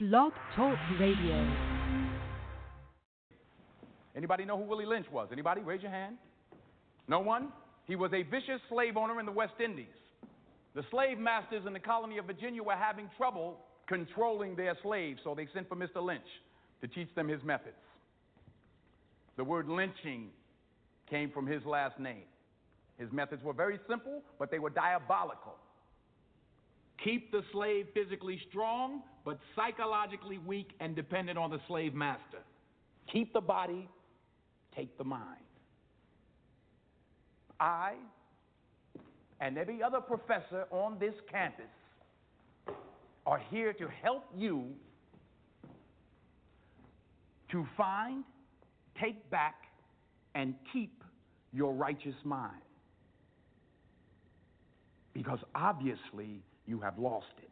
Blog Talk Radio. Anybody know who Willie Lynch was? Anybody? Raise your hand. No one? He was a vicious slave owner in the West Indies. The slave masters in the colony of Virginia were having trouble controlling their slaves, so they sent for Mr. Lynch to teach them his methods. The word lynching came from his last name. His methods were very simple, but they were diabolical. Keep the slave physically strong, but psychologically weak and dependent on the slave master. Keep the body, take the mind. I and every other professor on this campus are here to help you to find, take back, and keep your righteous mind. Because obviously you have lost it.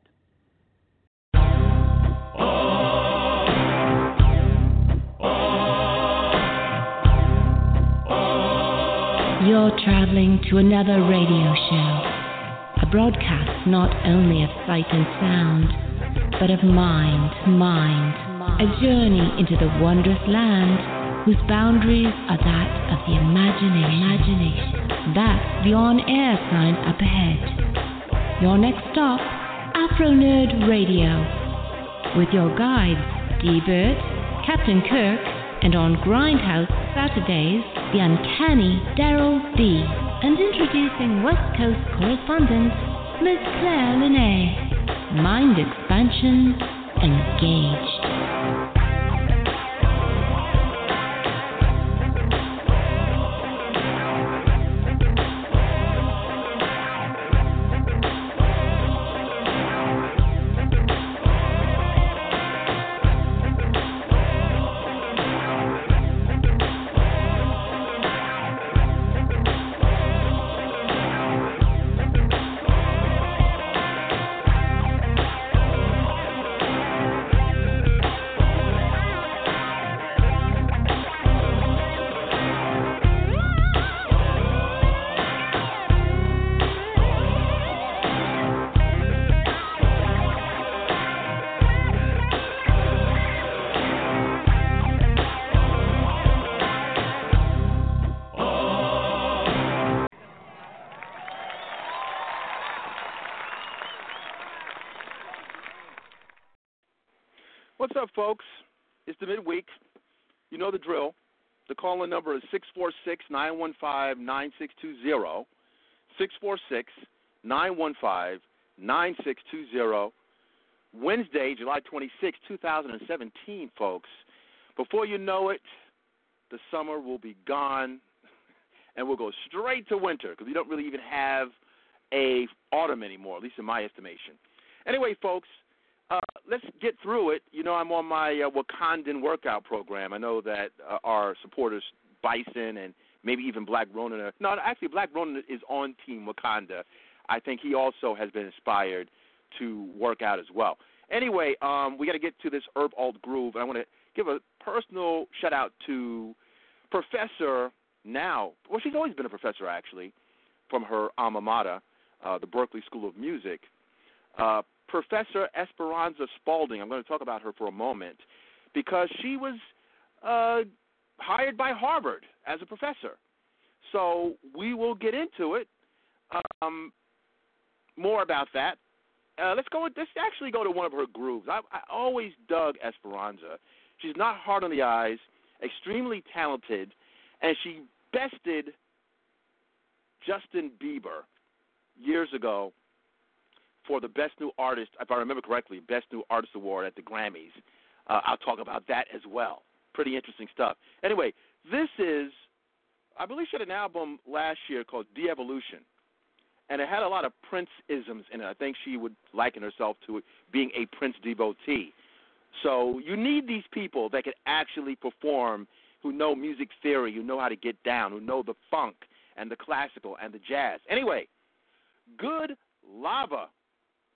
You're traveling to another radio show, a broadcast not only of sight and sound, but of mind, mind, a journey into the wondrous land whose boundaries are that of the imagination. imagination. That's the on-air sign up ahead. Your next stop, Afro Nerd Radio, with your guides D. Burt, Captain Kirk, and on Grindhouse Saturdays, the uncanny Daryl B. And introducing West Coast correspondent, Miss Claire Linnae. Mind expansion engaged. Up, folks? It's the midweek. You know the drill. The call in number is 646 915 9620. 646 915 9620. Wednesday, July 26, 2017, folks. Before you know it, the summer will be gone and we'll go straight to winter because we don't really even have a autumn anymore, at least in my estimation. Anyway, folks, uh, let's get through it. You know, I'm on my uh, Wakandan workout program. I know that uh, our supporters, Bison and maybe even Black Ronan, are, no, actually, Black Ronan is on Team Wakanda. I think he also has been inspired to work out as well. Anyway, um, we got to get to this Herb Alt Groove, I want to give a personal shout out to Professor now. Well, she's always been a professor actually, from her alma mater, uh, the Berklee School of Music. Uh, Professor Esperanza Spalding. I'm going to talk about her for a moment because she was uh, hired by Harvard as a professor. So we will get into it. Um, more about that. Uh, let's go. Let's actually go to one of her grooves. I, I always dug Esperanza. She's not hard on the eyes, extremely talented, and she bested Justin Bieber years ago for the Best New Artist, if I remember correctly, Best New Artist Award at the Grammys. Uh, I'll talk about that as well. Pretty interesting stuff. Anyway, this is, I believe she had an album last year called De-Evolution, and it had a lot of Prince isms in it. I think she would liken herself to being a Prince devotee. So you need these people that can actually perform, who know music theory, who know how to get down, who know the funk and the classical and the jazz. Anyway, good lava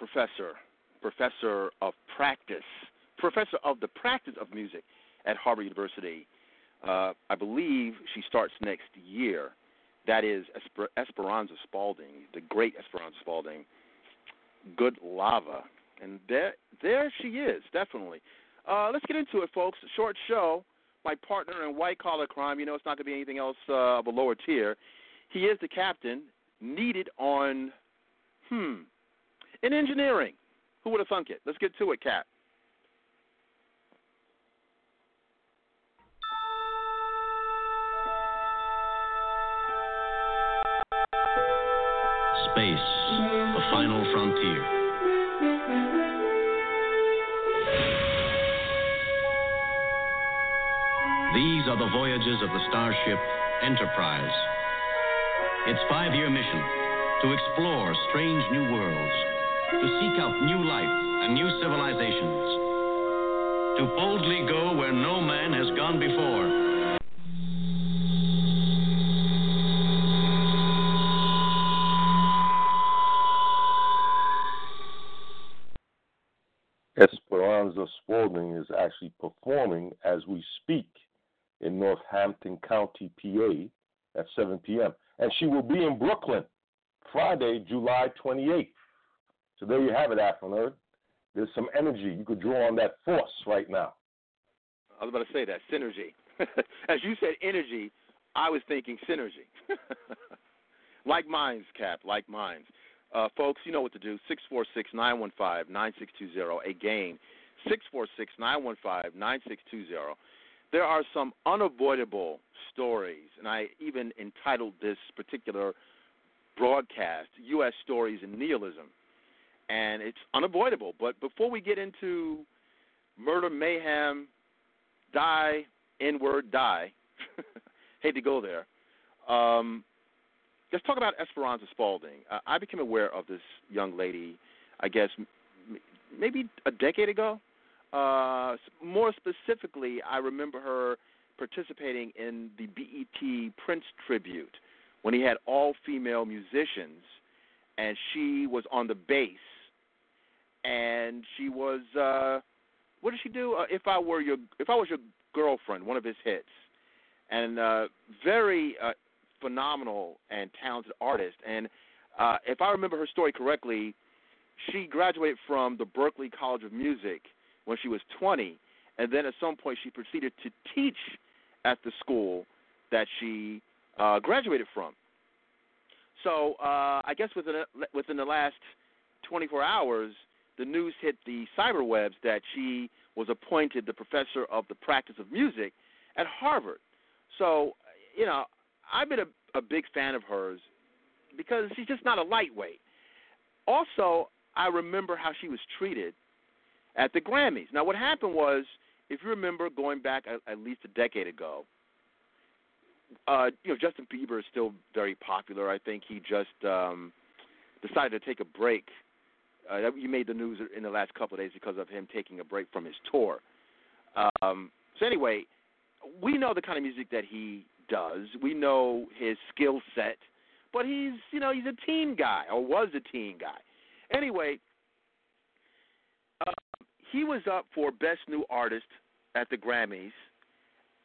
professor, professor of practice, professor of the practice of music at Harvard University. Uh, I believe she starts next year. That is Esper- Esperanza Spalding, the great Esperanza Spalding. Good lava, and there, there she is, definitely. Uh, let's get into it, folks. Short show. My partner in white collar crime. You know, it's not going to be anything else uh, of a lower tier. He is the captain, needed on, hmm, in engineering. Who would have thunk it? Let's get to it, Cat. Space, the final frontier. These are the voyages of the starship Enterprise. Its five year mission to explore strange new worlds to seek out new life and new civilizations, to boldly go where no man has gone before. Esperanza Spalding is actually performing as we speak in Northampton County, PA at 7 p.m. And she will be in Brooklyn Friday, July 28th. So there you have it, Afro There's some energy. You could draw on that force right now. I was about to say that synergy. As you said, energy. I was thinking synergy. like minds, Cap. Like minds. Uh, folks, you know what to do. Six four six nine one five nine six two zero. Again, six four six nine one five nine six two zero. There are some unavoidable stories, and I even entitled this particular broadcast "U.S. Stories in Nihilism," and it's unavoidable. But before we get into murder, mayhem, die, N-word, die. Hate to go there. Um, let's talk about Esperanza Spalding. Uh, I became aware of this young lady, I guess, m- maybe a decade ago. Uh, more specifically, I remember her participating in the BET Prince tribute when he had all female musicians, and she was on the bass, and she was uh, what did she do? Uh, if I were your if I was your girlfriend, one of his hits, and uh, very uh, phenomenal and talented artist. And uh, if I remember her story correctly, she graduated from the Berklee College of Music when she was 20, and then at some point she proceeded to teach at the school that she uh, graduated from. So uh, I guess within within the last 24 hours, the news hit the cyberwebs that she was appointed the professor of the practice of music at Harvard. So, you know, I've been a, a big fan of hers because she's just not a lightweight. Also, I remember how she was treated at the Grammys. Now, what happened was, if you remember going back at, at least a decade ago, uh, you know, Justin Bieber is still very popular. I think he just um, decided to take a break. Uh, you made the news in the last couple of days because of him taking a break from his tour. Um, so anyway, we know the kind of music that he does. We know his skill set, but he's you know he's a teen guy or was a teen guy. Anyway, uh, he was up for Best New Artist at the Grammys,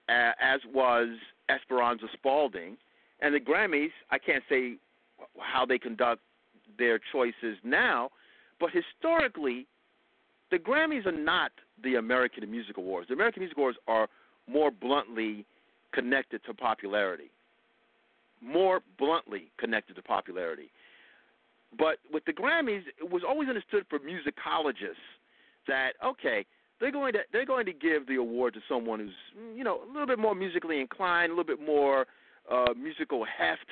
uh, as was Esperanza Spalding. And the Grammys, I can't say how they conduct their choices now, but historically, the Grammys are not the American Music Awards. The American Music Awards are more bluntly connected to popularity. More bluntly connected to popularity. But with the Grammys, it was always understood for musicologists that okay, they're going to they're going to give the award to someone who's you know a little bit more musically inclined, a little bit more uh, musical heft.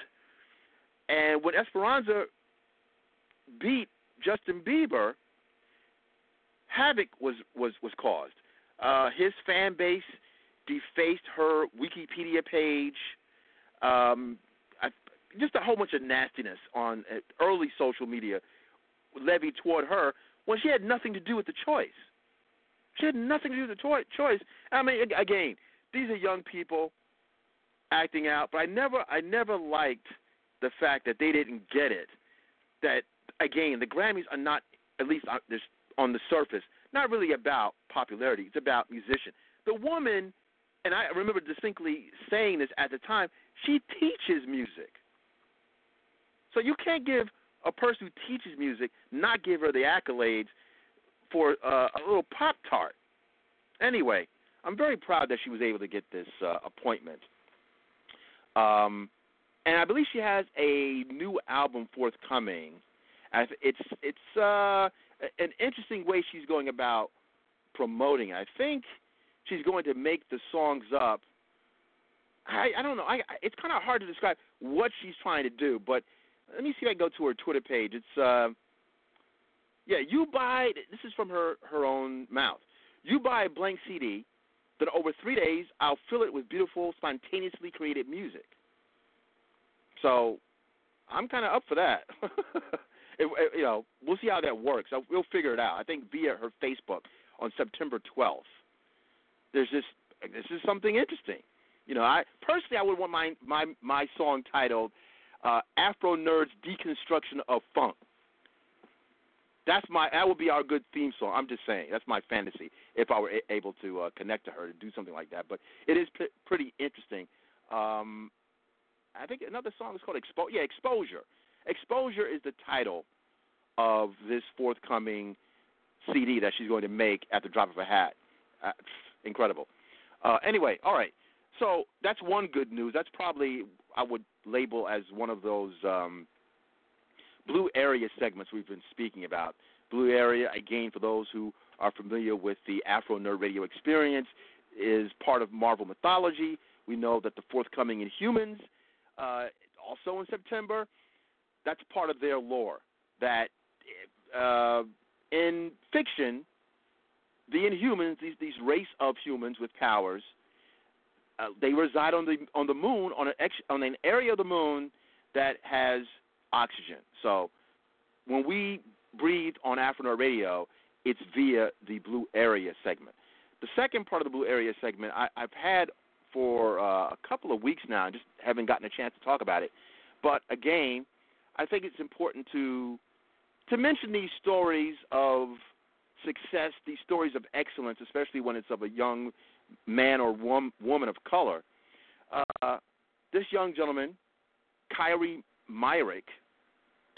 And when Esperanza beat Justin Bieber, havoc was was was caused. Uh, his fan base defaced her Wikipedia page. Um, I, just a whole bunch of nastiness on uh, early social media levied toward her when she had nothing to do with the choice. She had nothing to do with the choice. I mean, again, these are young people acting out, but I never, I never liked the fact that they didn't get it. That again, the Grammys are not, at least on, the surface, not really about popularity. It's about musician. The woman and I remember distinctly saying this at the time, she teaches music. So you can't give a person who teaches music not give her the accolades for uh, a little pop tart. Anyway, I'm very proud that she was able to get this uh, appointment. Um, and I believe she has a new album forthcoming. It's it's uh, an interesting way she's going about promoting. I think she's going to make the songs up. I, I don't know. I, it's kind of hard to describe what she's trying to do, but let me see if I can go to her Twitter page. It's uh, yeah, you buy. This is from her her own mouth. You buy a blank CD, then over three days I'll fill it with beautiful, spontaneously created music. So, I'm kind of up for that. it, it, you know, we'll see how that works. We'll figure it out. I think via her Facebook on September 12th there's this this is something interesting. You know, I personally I would want my my my song titled uh, Afro Nerds Deconstruction of Funk. That's my that would be our good theme song. I'm just saying that's my fantasy if I were able to uh, connect to her to do something like that. But it is p- pretty interesting. Um, I think another song is called Expo- yeah Exposure. Exposure is the title of this forthcoming CD that she's going to make at the drop of a hat. Uh, incredible. Uh, anyway, all right. So that's one good news. That's probably I would label as one of those um, blue area segments we've been speaking about. Blue area, again, for those who are familiar with the Afro Nerd Radio experience, is part of Marvel mythology. We know that the forthcoming Inhumans, uh, also in September, that's part of their lore. That uh, in fiction, the Inhumans, these these race of humans with powers, uh, they reside on the on the moon on an ex, on an area of the moon that has oxygen. So when we breathe on Afro Radio, it's via the Blue Area segment. The second part of the Blue Area segment I, I've had for uh, a couple of weeks now, just haven't gotten a chance to talk about it. But again, I think it's important to to mention these stories of success, these stories of excellence, especially when it's of a young man or wom- woman of color. Uh, this young gentleman, Kyrie Myrick,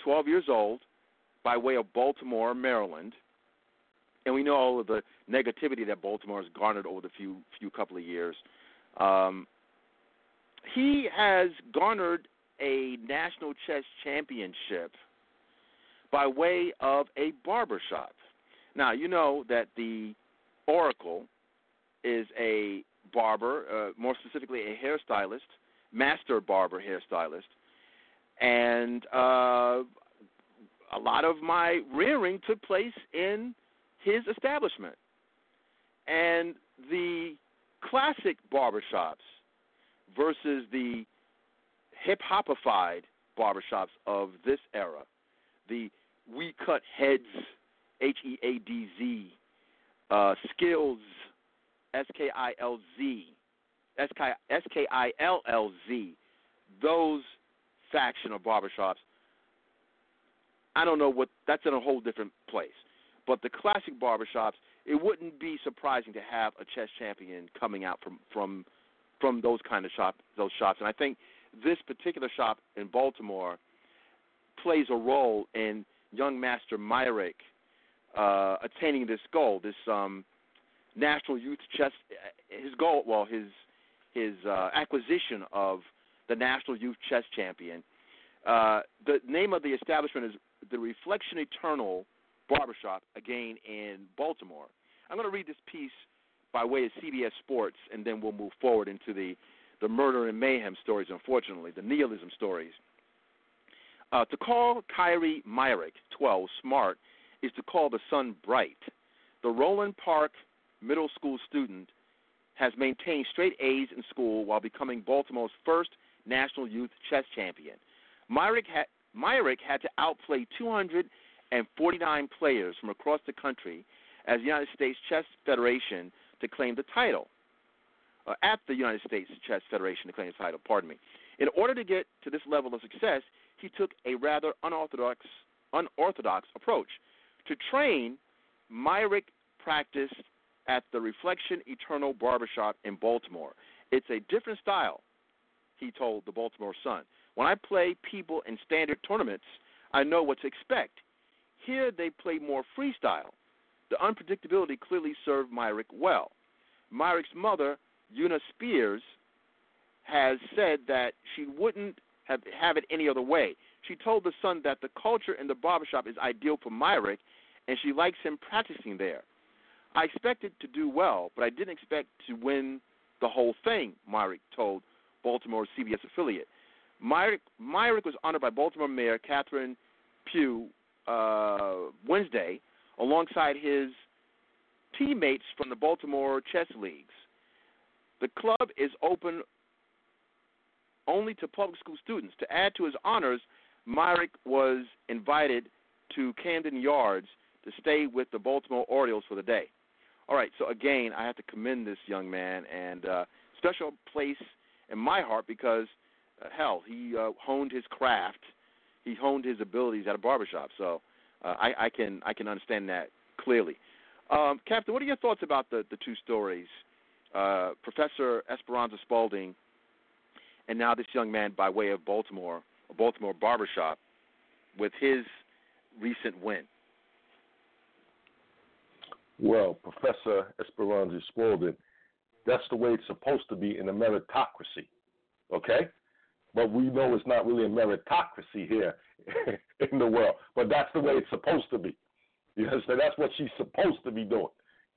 12 years old, by way of Baltimore, Maryland, and we know all of the negativity that Baltimore has garnered over the few few couple of years. Um, he has garnered a national chess championship by way of a barbershop. Now, you know that the Oracle is a barber, uh, more specifically a hairstylist, master barber hairstylist, and uh, a lot of my rearing took place in his establishment. And the classic barbershops versus the hip hopified barbershops of this era, the we cut heads, H E A D Z, uh, skills, S K I L Z, S K I L L Z, those faction of barbershops. I don't know what that's in a whole different place. But the classic barbershops, it wouldn't be surprising to have a chess champion coming out from from from those kind of shop those shops. And I think this particular shop in Baltimore plays a role in young master Myrick uh, attaining this goal, this um, national youth chess. His goal, well, his his uh, acquisition of the national youth chess champion. Uh, the name of the establishment is the Reflection Eternal Barbershop, again in Baltimore. I'm going to read this piece by way of CBS Sports, and then we'll move forward into the, the murder and mayhem stories, unfortunately, the nihilism stories. Uh, to call Kyrie Myrick, 12, smart is to call the sun bright. The Roland Park middle school student has maintained straight A's in school while becoming Baltimore's first national youth chess champion. Myrick had, Myrick had to outplay 249 players from across the country as the United States Chess Federation to claim the title. Uh, at the United States Chess Federation to claim the title, pardon me. In order to get to this level of success, he took a rather unorthodox, unorthodox approach. To train, Myrick practiced at the Reflection Eternal Barbershop in Baltimore. It's a different style, he told the Baltimore Sun. When I play people in standard tournaments, I know what to expect. Here they play more freestyle. The unpredictability clearly served Myrick well. Myrick's mother, Una Spears, has said that she wouldn't have, have it any other way. She told the Sun that the culture in the barbershop is ideal for Myrick, and she likes him practicing there. I expected to do well, but I didn't expect to win the whole thing, Myrick told Baltimore's CBS affiliate. Myrick, Myrick was honored by Baltimore Mayor Catherine Pugh uh, Wednesday alongside his teammates from the Baltimore chess leagues. The club is open only to public school students. To add to his honors, Myrick was invited to Camden Yards to stay with the Baltimore Orioles for the day. All right, so again, I have to commend this young man and uh, special place in my heart because uh, hell, he uh, honed his craft, he honed his abilities at a barbershop. So uh, I, I can I can understand that clearly. Um, Captain, what are your thoughts about the the two stories, uh, Professor Esperanza Spalding, and now this young man by way of Baltimore, a Baltimore barbershop, with his recent win? Well, Professor Esperanza Spalding That's the way it's supposed to be in a meritocracy. Okay? But we know it's not really a meritocracy here in the world. But that's the way it's supposed to be. You understand? That's what she's supposed to be doing.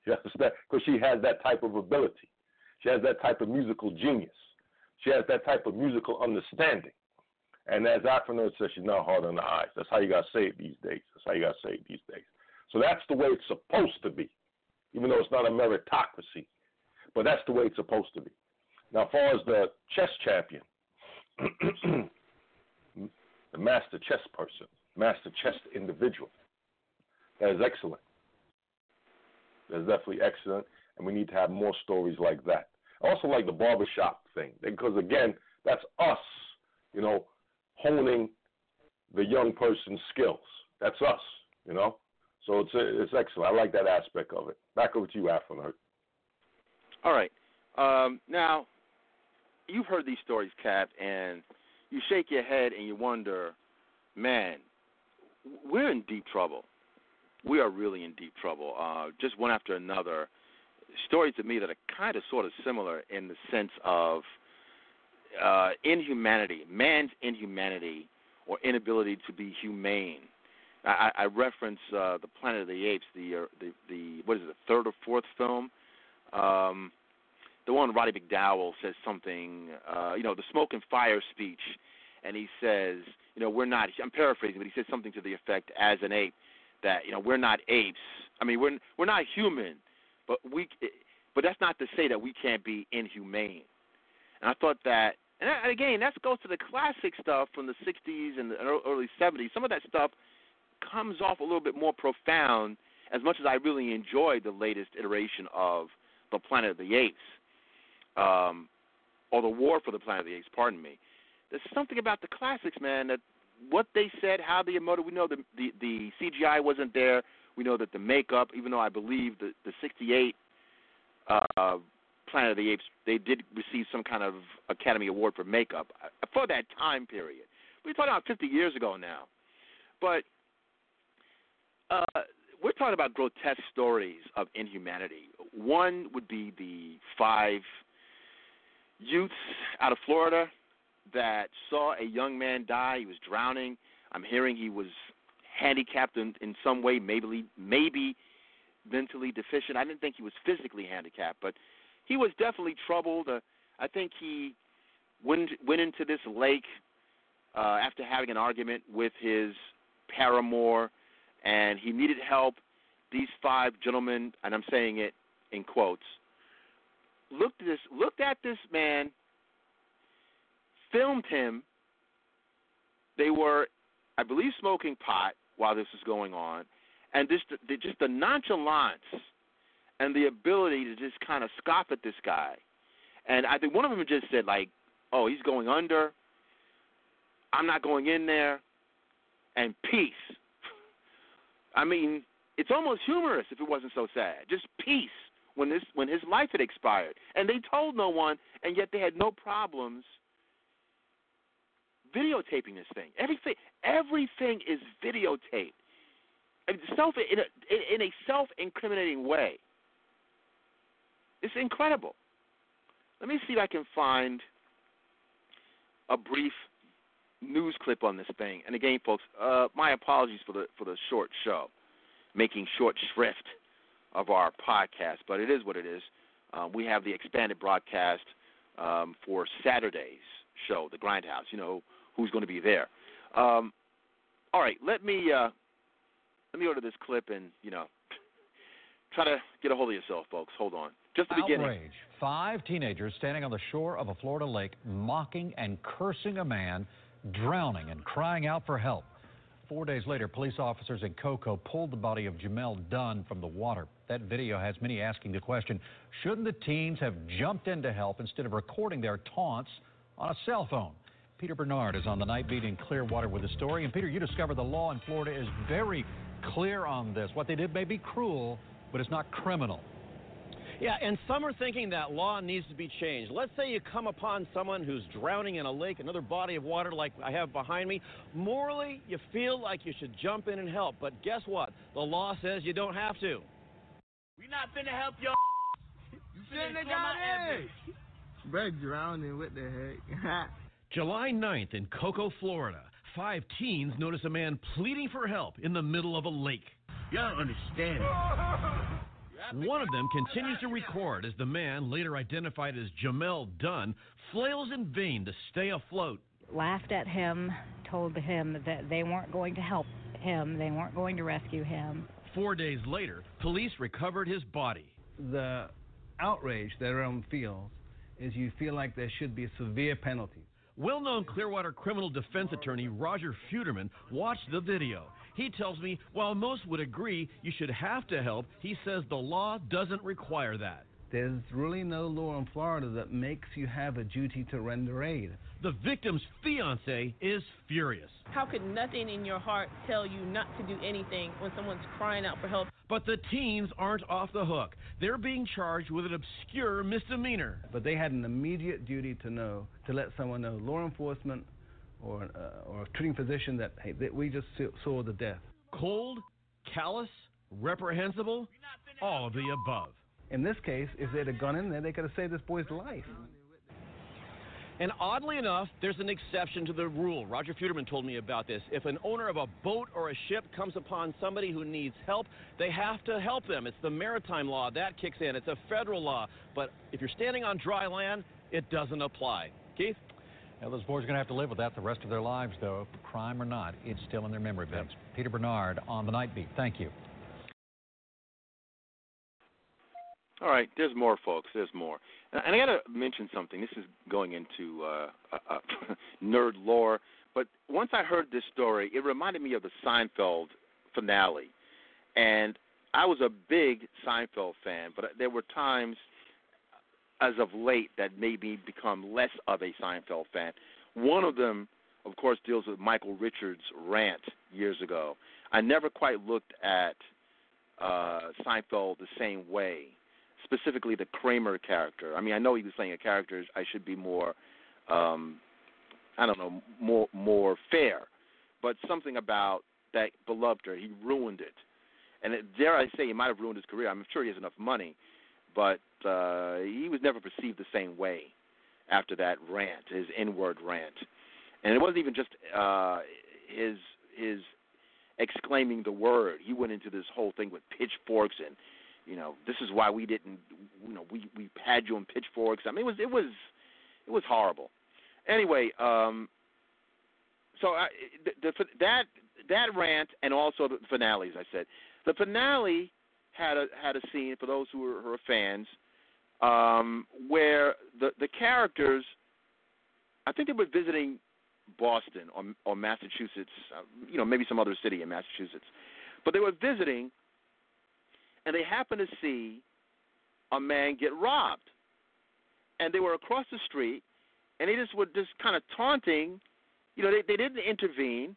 You understand? Because she has that type of ability. She has that type of musical genius. She has that type of musical understanding. And as Afro says, she's not hard on the eyes. That's how you got to say it these days. That's how you got to say it these days. So that's the way it's supposed to be, even though it's not a meritocracy. But that's the way it's supposed to be. Now, as far as the chess champion, the master chess person, master chess individual, that is excellent. That's definitely excellent, and we need to have more stories like that. I also like the barbershop thing because again, that's us, you know, honing the young person's skills. That's us, you know. So it's it's excellent. I like that aspect of it. Back over to you, Afro. All right. Um, now, you've heard these stories, Cap, and you shake your head and you wonder, man, we're in deep trouble. We are really in deep trouble. Uh, just one after another. Stories to me that are kind of sort of similar in the sense of uh, inhumanity, man's inhumanity or inability to be humane. I, I reference uh, the Planet of the Apes, the uh, the the what is it, the third or fourth film. Um, the one Roddy McDowall says something, uh, you know, the smoke and fire speech, and he says, you know, we're not. I'm paraphrasing, but he says something to the effect, as an ape, that you know we're not apes. I mean, we're we're not human, but we, but that's not to say that we can't be inhumane. And I thought that, and again, that goes to the classic stuff from the '60s and the early '70s. Some of that stuff comes off a little bit more profound. As much as I really enjoyed the latest iteration of the Planet of the Apes, um, or the War for the Planet of the Apes, pardon me. There's something about the classics, man. That what they said, how they emoted. We know the the, the CGI wasn't there. We know that the makeup, even though I believe the the '68 uh, Planet of the Apes, they did receive some kind of Academy Award for makeup uh, for that time period. We're talking about 50 years ago now, but uh, we're talking about grotesque stories of inhumanity. One would be the five youths out of Florida that saw a young man die. He was drowning. I'm hearing he was handicapped in, in some way, maybe maybe mentally deficient. I didn't think he was physically handicapped, but he was definitely troubled. Uh, I think he went went into this lake uh, after having an argument with his paramour and he needed help. These five gentlemen, and I'm saying it in quotes, looked this looked at this man, filmed him. They were, I believe, smoking pot while this was going on, and just the, just the nonchalance and the ability to just kind of scoff at this guy. And I think one of them just said like, "Oh, he's going under. I'm not going in there." And peace. I mean, it's almost humorous if it wasn't so sad. Just peace when this when his life had expired, and they told no one, and yet they had no problems videotaping this thing. Everything everything is videotaped. self in a in a self-incriminating way. It's incredible. Let me see if I can find a brief news clip on this thing. And again, folks, uh, my apologies for the for the short show, making short shrift of our podcast, but it is what it is. Uh, we have the expanded broadcast um, for Saturday's show, the Grindhouse. You know who's going to be there. Um, all right, let me uh, let me order this clip and you know try to get a hold of yourself, folks. Hold on, just the Outrage. beginning. Five teenagers standing on the shore of a Florida lake, mocking and cursing a man drowning and crying out for help. Four days later, police officers in Cocoa pulled the body of Jamel Dunn from the water. That video has many asking the question, shouldn't the teens have jumped in to help instead of recording their taunts on a cell phone? Peter Bernard is on the night beat in Clearwater with a story. And Peter, you discovered the law in Florida is very clear on this. What they did may be cruel, but it's not criminal. Yeah, and some are thinking that law needs to be changed. Let's say you come upon someone who's drowning in a lake, another body of water like I have behind me. Morally, you feel like you should jump in and help, but guess what? The law says you don't have to. We're not finna help you. You Shouldn't have got in. Bro, drowning. What the heck? July 9th in Cocoa, Florida, five teens notice a man pleading for help in the middle of a lake. You don't understand. One of them continues to record as the man, later identified as Jamel Dunn, flails in vain to stay afloat. Laughed at him, told him that they weren't going to help him, they weren't going to rescue him. Four days later, police recovered his body. The outrage that everyone feels is you feel like there should be severe penalties. Well known Clearwater criminal defense attorney Roger Futerman watched the video. He tells me while most would agree you should have to help, he says the law doesn't require that. There's really no law in Florida that makes you have a duty to render aid. The victim's fiance is furious. How could nothing in your heart tell you not to do anything when someone's crying out for help? But the teens aren't off the hook. They're being charged with an obscure misdemeanor. But they had an immediate duty to know, to let someone know, law enforcement or, uh, or a treating physician, that, hey, that we just saw the death. Cold, callous, reprehensible, all of the above. In this case, if they'd have gone in there, they could have saved this boy's life. And oddly enough, there's an exception to the rule. Roger Futerman told me about this. If an owner of a boat or a ship comes upon somebody who needs help, they have to help them. It's the maritime law that kicks in. It's a federal law. But if you're standing on dry land, it doesn't apply. Keith? Now, those boys are going to have to live with that the rest of their lives, though. Crime or not, it's still in their memory banks. Peter Bernard on the Night Beat. Thank you. All right, there's more, folks. There's more, and I got to mention something. This is going into uh, uh, uh, nerd lore, but once I heard this story, it reminded me of the Seinfeld finale, and I was a big Seinfeld fan, but there were times, as of late, that made me become less of a Seinfeld fan. One of them, of course, deals with Michael Richards' rant years ago. I never quite looked at uh, Seinfeld the same way specifically the Kramer character. I mean, I know he was playing a character. I should be more, um, I don't know, more more fair. But something about that beloved her, he ruined it. And it, dare I say, he might have ruined his career. I'm sure he has enough money, but uh, he was never perceived the same way after that rant, his inward rant. And it wasn't even just uh, his his exclaiming the word. He went into this whole thing with pitchforks and you know, this is why we didn't, you know, we we had you on pitchforks. I mean, it was it was it was horrible. Anyway, um, so I, the, the that that rant and also the finale, as I said, the finale had a had a scene for those who are, who are fans, um, where the the characters, I think they were visiting Boston or or Massachusetts, uh, you know, maybe some other city in Massachusetts, but they were visiting and they happened to see a man get robbed. And they were across the street, and they just were just kind of taunting. You know, they, they didn't intervene.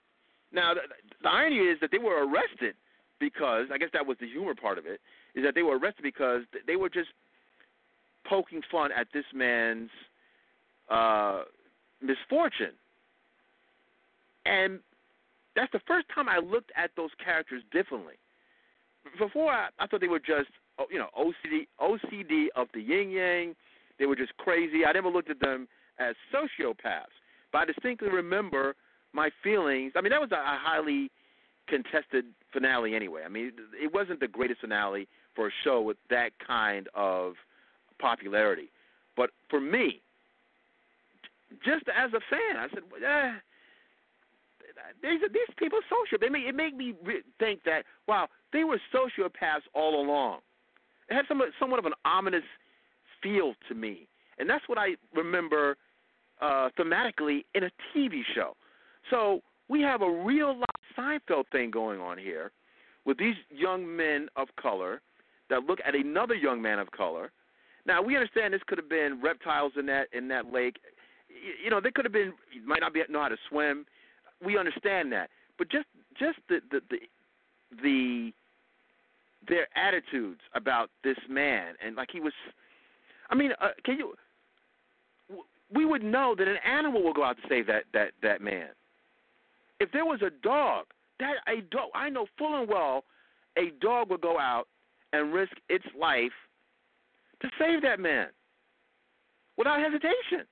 Now, the, the irony is that they were arrested because I guess that was the humor part of it is that they were arrested because they were just poking fun at this man's uh, misfortune. And that's the first time I looked at those characters differently before I, I thought they were just oh, you know OCD OCD of the yin yang. They were just crazy. I never looked at them as sociopaths, but I distinctly remember my feelings. I mean, that was a, a highly contested finale anyway. I mean, it wasn't the greatest finale for a show with that kind of popularity. But for me, just as a fan, I said, eh, these these people social. They make it made me think that wow, they were sociopaths all along. It had some somewhat of an ominous feel to me, and that's what I remember uh, thematically in a TV show. So we have a real life Seinfeld thing going on here, with these young men of color that look at another young man of color. Now we understand this could have been reptiles in that in that lake. You know, they could have been might not be know how to swim. We understand that, but just just the the the, the their attitudes about this man and like he was I mean, uh, can you we would know that an animal will go out to save that that that man. If there was a dog, that a dog I know full and well a dog would go out and risk its life to save that man without hesitation.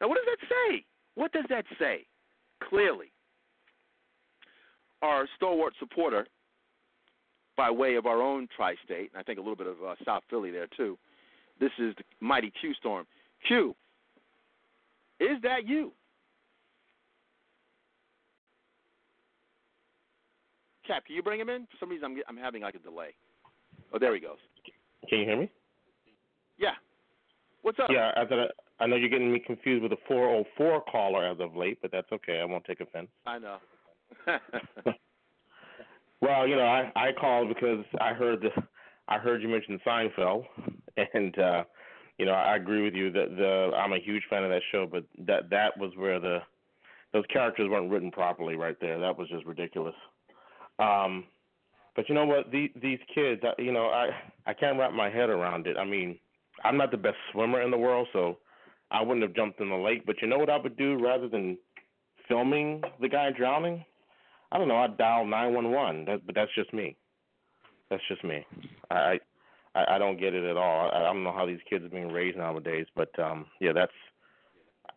Now, what does that say? What does that say? Clearly, our stalwart supporter, by way of our own tri state, and I think a little bit of uh, South Philly there too, this is the mighty Q Storm. Q, is that you? Cap, can you bring him in? For some reason, I'm, I'm having like a delay. Oh, there he goes. Can you hear me? Yeah. What's up? Yeah, I, thought I know you're getting me confused with a 404 caller as of late, but that's okay. I won't take offense. I know. well, you know, I I called because I heard the I heard you mention Seinfeld, and uh, you know, I agree with you that the I'm a huge fan of that show, but that that was where the those characters weren't written properly right there. That was just ridiculous. Um, but you know what? These these kids, you know, I I can't wrap my head around it. I mean, I'm not the best swimmer in the world, so I wouldn't have jumped in the lake. But you know what I would do rather than filming the guy drowning? I don't know. I'd dial 911. That, but that's just me. That's just me. I I, I don't get it at all. I, I don't know how these kids are being raised nowadays, but um yeah, that's.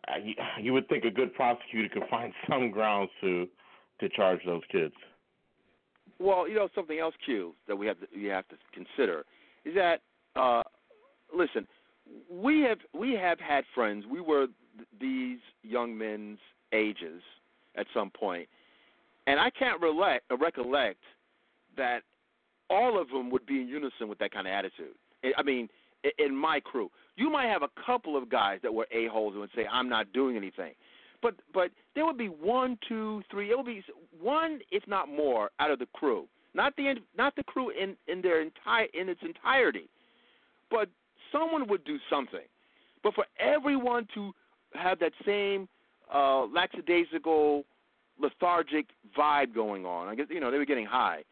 I, you would think a good prosecutor could find some grounds to to charge those kids. Well, you know something else, Q, that we have to, we have to consider is that uh, listen, we have we have had friends. We were th- these young men's ages at some point, and I can't relect, uh, recollect that all of them would be in unison with that kind of attitude. I mean, in my crew, you might have a couple of guys that were a holes and would say, "I'm not doing anything," but but there would be one, two, three. It would be one, if not more, out of the crew. Not the not the crew in in their entire in its entirety, but someone would do something. But for everyone to have that same uh, lackadaisical, lethargic vibe going on, I guess you know they were getting high,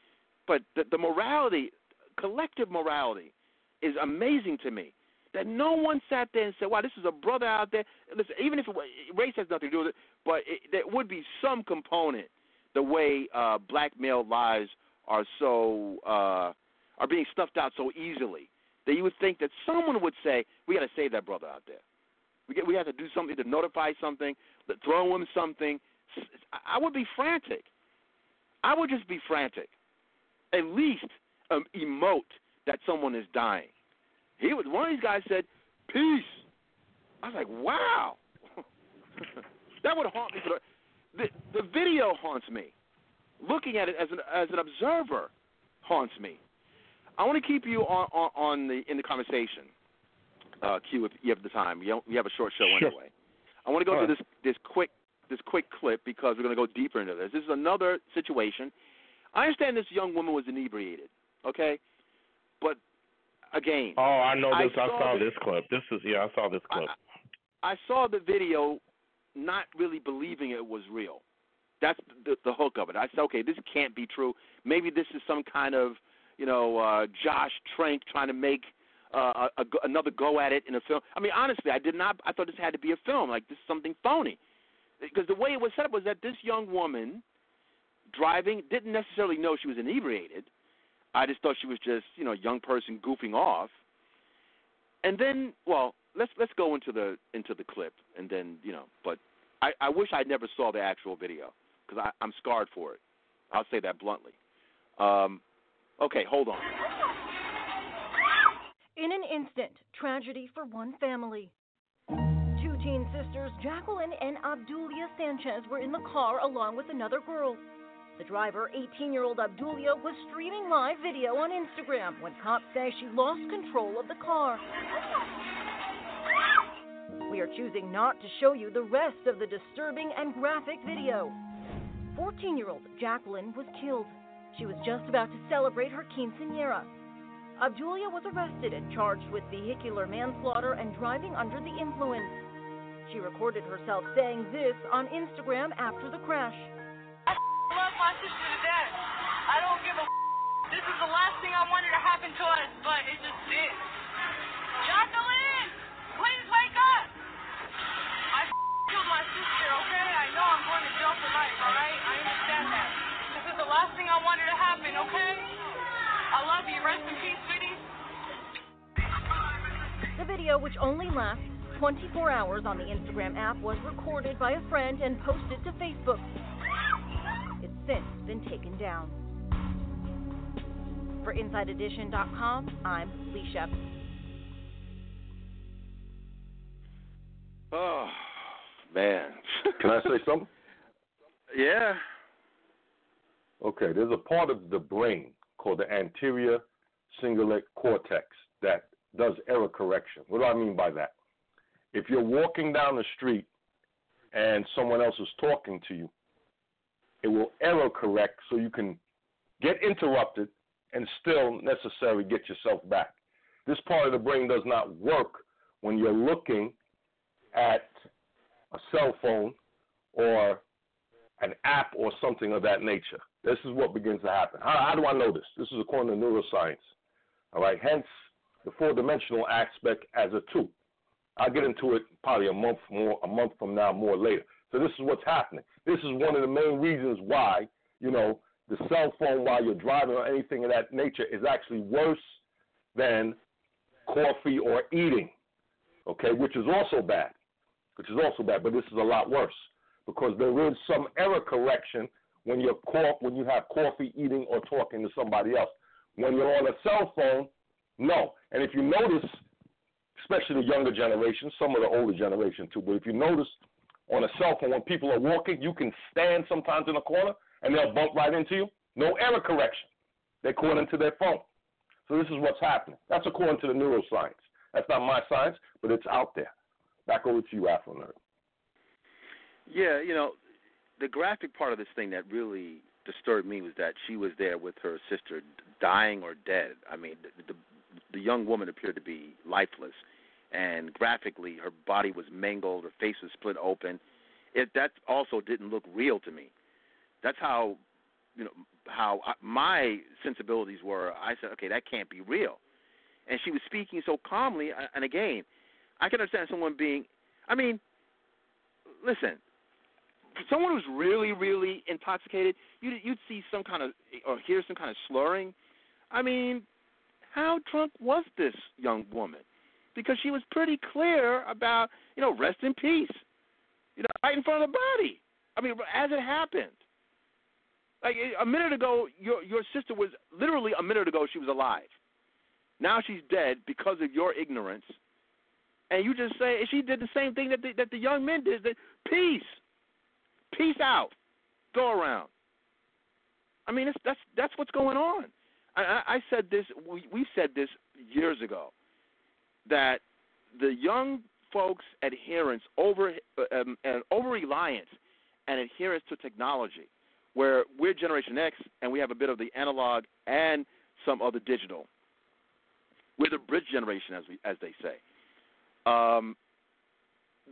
but the, the morality, collective morality, is amazing to me. That no one sat there and said, "Wow, this is a brother out there." Listen, even if it, race has nothing to do with it, but it, there would be some component the way uh, black male lives are so uh, are being snuffed out so easily that you would think that someone would say, "We got to save that brother out there. We get, we have to do something to notify something, to throw him something." I would be frantic. I would just be frantic. At least um, emote that someone is dying. He was one of these guys said, "Peace." I was like, "Wow." that would haunt me for the, the the video haunts me. Looking at it as an as an observer haunts me. I want to keep you on, on, on the in the conversation, uh, Q, if you have the time. You, you have a short show sure. anyway. I want to go All through right. this this quick this quick clip because we're going to go deeper into this. This is another situation. I understand this young woman was inebriated, okay, but again, Oh, I know this. I, saw saw the- this clip. This is yeah, I saw this clip. I saw the video, not really believing it was real. That's the, the hook of it. I said, okay, this can't be true. Maybe this is some kind of, you know, uh, Josh Trank trying to make uh, a, a, another go at it in a film. I mean, honestly, I did not. I thought this had to be a film. Like this is something phony, because the way it was set up was that this young woman driving didn't necessarily know she was inebriated. I just thought she was just, you know, a young person goofing off. And then, well, let's let's go into the into the clip, and then you know. But I, I wish I never saw the actual video because I'm scarred for it. I'll say that bluntly. Um, okay, hold on. In an instant, tragedy for one family. Two teen sisters, Jacqueline and Obdulia Sanchez, were in the car along with another girl. The driver, 18 year old Obdulia, was streaming live video on Instagram when cops say she lost control of the car. We are choosing not to show you the rest of the disturbing and graphic video. 14 year old Jacqueline was killed. She was just about to celebrate her quinceanera. Obdulia was arrested and charged with vehicular manslaughter and driving under the influence. She recorded herself saying this on Instagram after the crash. I love my sister to death. I don't give a. This is the last thing I wanted to happen to us, but it just did. Jacqueline, please wake up. I killed my sister, okay? I know I'm going to jail for life, all right? I understand last thing I wanted to happen, okay? I love you. Rest in peace, sweetie. The video, which only lasts 24 hours on the Instagram app, was recorded by a friend and posted to Facebook. It's since been taken down. For InsideEdition.com, I'm Lee Shep. Oh, man. Can I say something? Yeah. Okay, there's a part of the brain called the anterior cingulate cortex that does error correction. What do I mean by that? If you're walking down the street and someone else is talking to you, it will error correct so you can get interrupted and still necessarily get yourself back. This part of the brain does not work when you're looking at a cell phone or an app or something of that nature. This is what begins to happen. How, how do I know this? This is according to neuroscience. All right, hence the four dimensional aspect as a two. I'll get into it probably a month more, a month from now, more later. So this is what's happening. This is one of the main reasons why you know the cell phone while you're driving or anything of that nature is actually worse than coffee or eating. Okay, which is also bad, which is also bad, but this is a lot worse because there is some error correction when you're when you have coffee, eating, or talking to somebody else. When you're on a cell phone, no. And if you notice, especially the younger generation, some of the older generation too, but if you notice on a cell phone when people are walking, you can stand sometimes in a corner and they'll bump right into you. No error correction. They're according to their phone. So this is what's happening. That's according to the neuroscience. That's not my science, but it's out there. Back over to you, Afro Nerd. Yeah, you know, the graphic part of this thing that really disturbed me was that she was there with her sister, dying or dead. I mean, the, the, the young woman appeared to be lifeless, and graphically, her body was mangled, her face was split open. It that also didn't look real to me. That's how, you know, how I, my sensibilities were. I said, okay, that can't be real. And she was speaking so calmly, and again, I can understand someone being. I mean, listen, someone who's really, really intoxicated, you'd you'd see some kind of or hear some kind of slurring. I mean, how drunk was this young woman? Because she was pretty clear about, you know, rest in peace. You know, right in front of the body. I mean, as it happened. Like a minute ago, your your sister was literally a minute ago she was alive. Now she's dead because of your ignorance, and you just say she did the same thing that the, that the young men did. That peace, peace out, go around. I mean, that's that's what's going on. I, I said this. We we said this years ago that the young folks' adherence over um, and over reliance and adherence to technology, where we're Generation X and we have a bit of the analog and some of the digital. We're the bridge generation, as we as they say. Um,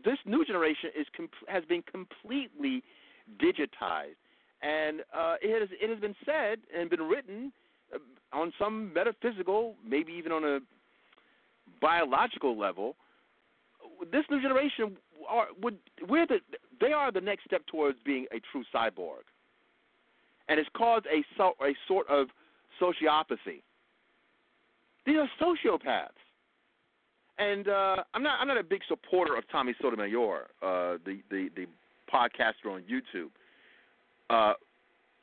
this new generation is has been completely digitized, and uh, it has it has been said and been written uh, on some metaphysical, maybe even on a biological level. This new generation are would we're the they are the next step towards being a true cyborg, and it's caused a so, a sort of sociopathy. These are sociopaths and uh, I'm not I'm not a big supporter of Tommy Sotomayor, uh, the, the the podcaster on YouTube, uh,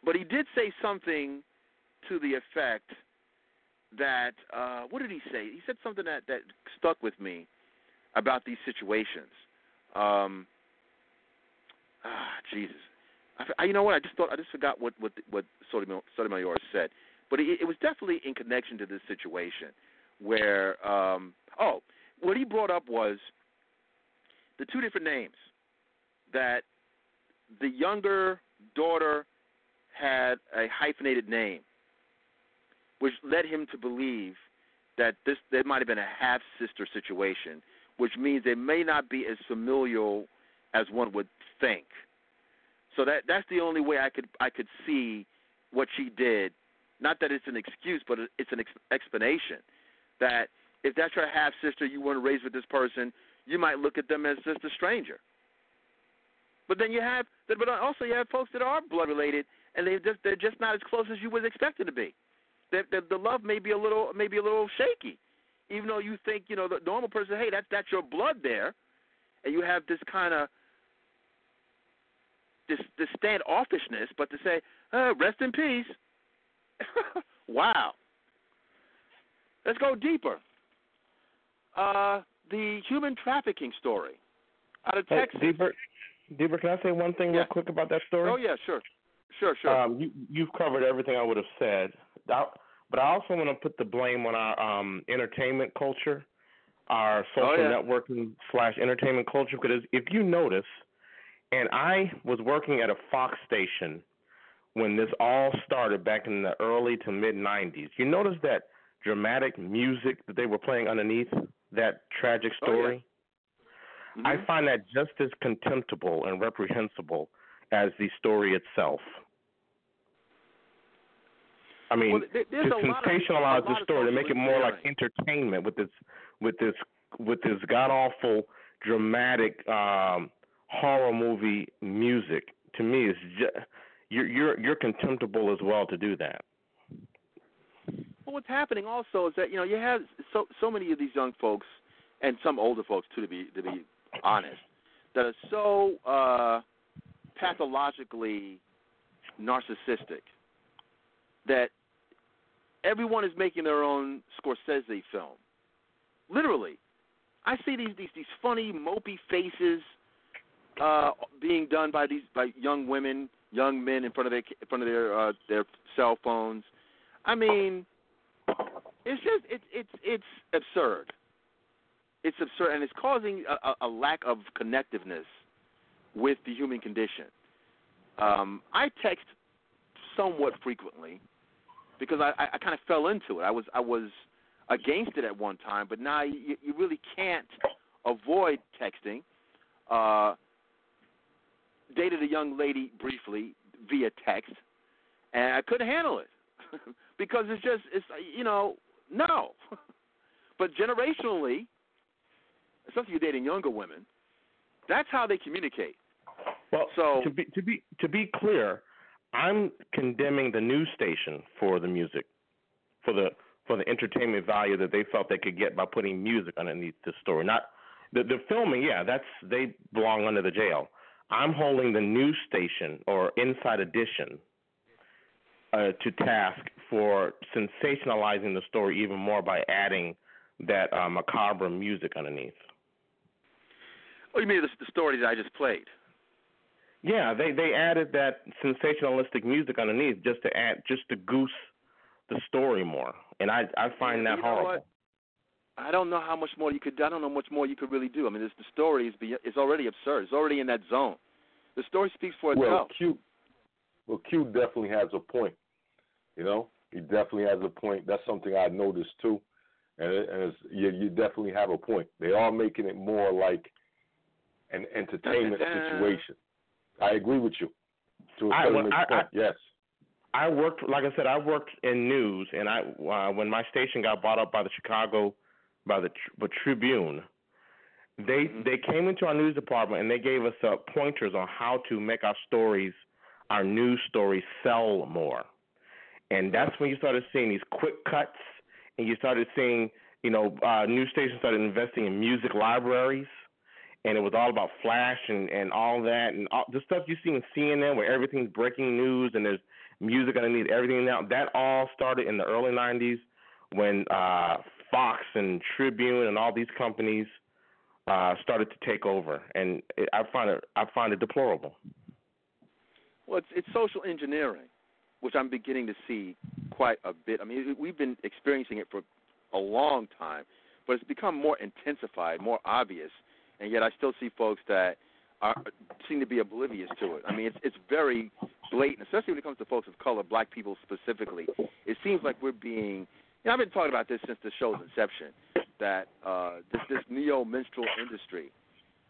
but he did say something to the effect that uh, what did he say? He said something that that stuck with me about these situations. Um, ah, Jesus, I, you know what? I just thought I just forgot what what what Sotomayor, Sotomayor said, but it, it was definitely in connection to this situation where um, oh what he brought up was the two different names that the younger daughter had a hyphenated name, which led him to believe that this there might have been a half sister situation, which means they may not be as familial as one would think. So that that's the only way I could I could see what she did. Not that it's an excuse, but it's an ex- explanation that if that's your half sister, you weren't raised with this person, you might look at them as just a stranger. But then you have, but also you have folks that are blood related, and they just they're just not as close as you was expected to be. The, the, the love may be a little maybe a little shaky, even though you think you know the normal person, hey, that's that's your blood there, and you have this kind of this this standoffishness, but to say, uh, rest in peace. wow. Let's go deeper. Uh, the human trafficking story out of Hey, Texas. Deeper, Deeper, can I say one thing real quick about that story? Oh yeah, sure, sure, sure. Um, you, you've covered everything I would have said, I, but I also want to put the blame on our um, entertainment culture, our social Oh, yeah. networking slash entertainment culture. Because if you notice, and I was working at a Fox station when this all started back in the early to mid '90s. You notice that dramatic music that they were playing underneath that tragic Oh, yeah. story. I find that just as contemptible and reprehensible as the story itself. I mean, Well, there- to of- sensationalize the story to make it more like entertainment with this, with this, with this god awful, dramatic um, horror movie music. To me, is just you're you're you're contemptible as well to do that. Well, what's happening also is that you know you have so so many of these young folks and some older folks too, to be to be honest, that are so uh, pathologically narcissistic that everyone is making their own Scorsese film. Literally, I see these these these funny mopey faces uh, being done by these by young women, young men in front of their in front of their uh, their cell phones. I mean, it's just it's it's it's absurd. It's absurd, and it's causing a, a, lack of connectiveness with the human condition. Um, I text somewhat frequently because I, I, I kind of fell into it. I was I was against it at one time, but now you, you really can't avoid texting. Uh, dated a young lady briefly via text, and I couldn't handle it because it's just it's you know no. but generationally, especially you're dating younger women, that's how they communicate. Well, so to be to be to be clear, I'm condemning the news station for the music, for the for the entertainment value that they felt they could get by putting music underneath the story. Not the the filming, yeah, that's they belong under the jail. I'm holding the news station or Inside Edition uh, to task for sensationalizing the story even more by adding that uh, macabre music underneath. Oh, you mean the, the story that I just played? Yeah, they they added that sensationalistic music underneath just to add just to goose the story more, and I I find that you know horrible. what? I don't know how much more you could. Do I don't know much more you could really do. I mean, this, the story is be, is already absurd. It's already in that zone. The story speaks for itself. Well, itself. Q, well, Q definitely has a point. You know, he definitely has a point. That's something I noticed too, and, it, and it's, you, you definitely have a point. They are making it more like an entertainment situation. I agree with you to a I- certain well, extent. I- yes. I worked, like I said, I worked in news, and I uh, when my station got bought up by the Chicago, by the by Tribune, they they came into our news department and they gave us uh, pointers on how to make our stories, our news stories, sell more, and that's when you started seeing these quick cuts, and you started seeing, you know, uh, news stations started investing in music libraries. And it was all about flash and, and all that and all the stuff you see in CNN where everything's breaking news and there's music underneath everything now. That all started in the early '90s when uh, Fox and Tribune and all these companies uh, started to take over, and it, I find it I find it deplorable. Well, it's, it's social engineering, which I'm beginning to see quite a bit. I mean, we've been experiencing it for a long time, but it's become more intensified, more obvious, and yet I still see folks that are seem to be oblivious to it. I mean, it's it's very blatant, especially when it comes to folks of color, black people specifically. It seems like we're being. You know, I've been talking about this since the show's inception. That uh, this this neo minstrel industry,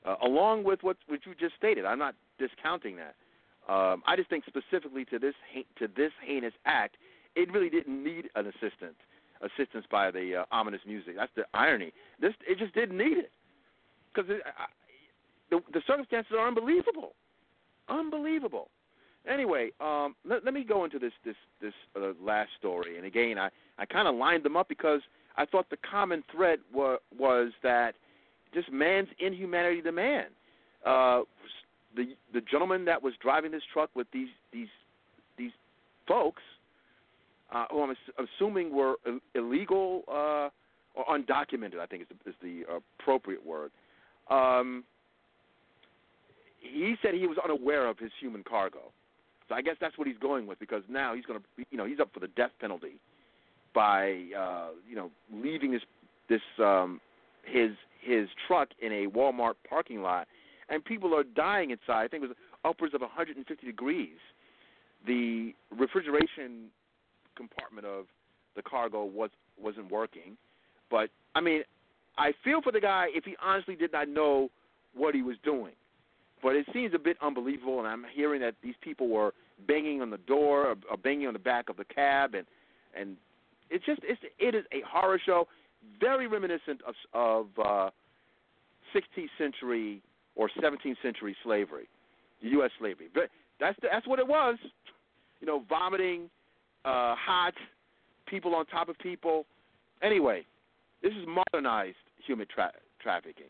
uh, along with what what you just stated, I'm not discounting that. Um, I just think specifically to this to this heinous act, it really didn't need an assistant assistance by the uh, ominous music. That's the irony. This it just didn't need it because the the circumstances are unbelievable, unbelievable. Anyway, um, let, let me go into this this this uh, last story, and again, I I kind of lined them up because I thought the common thread wa- was that just man's inhumanity to man. Uh, the the gentleman that was driving this truck with these these these folks, uh, who I'm assuming were illegal uh, or undocumented, I think is the, is the appropriate word. Um, he said he was unaware of his human cargo. So I guess that's what he's going with because now he's going to, you know, he's up for the death penalty by, uh, you know, leaving this this um, his his truck in a Walmart parking lot, and people are dying inside. I think it was upwards of 150 degrees. The refrigeration compartment of the cargo was wasn't working, but I mean, I feel for the guy if he honestly did not know what he was doing. But it seems a bit unbelievable, and I'm hearing that these people were banging on the door or, or banging on the back of the cab, and and it's just it's it is a horror show, very reminiscent of of uh, 16th century or 17th century slavery, U.S. slavery. But that's the, that's what it was, you know, vomiting, uh, hot, people on top of people. Anyway, this is modernized human tra- trafficking.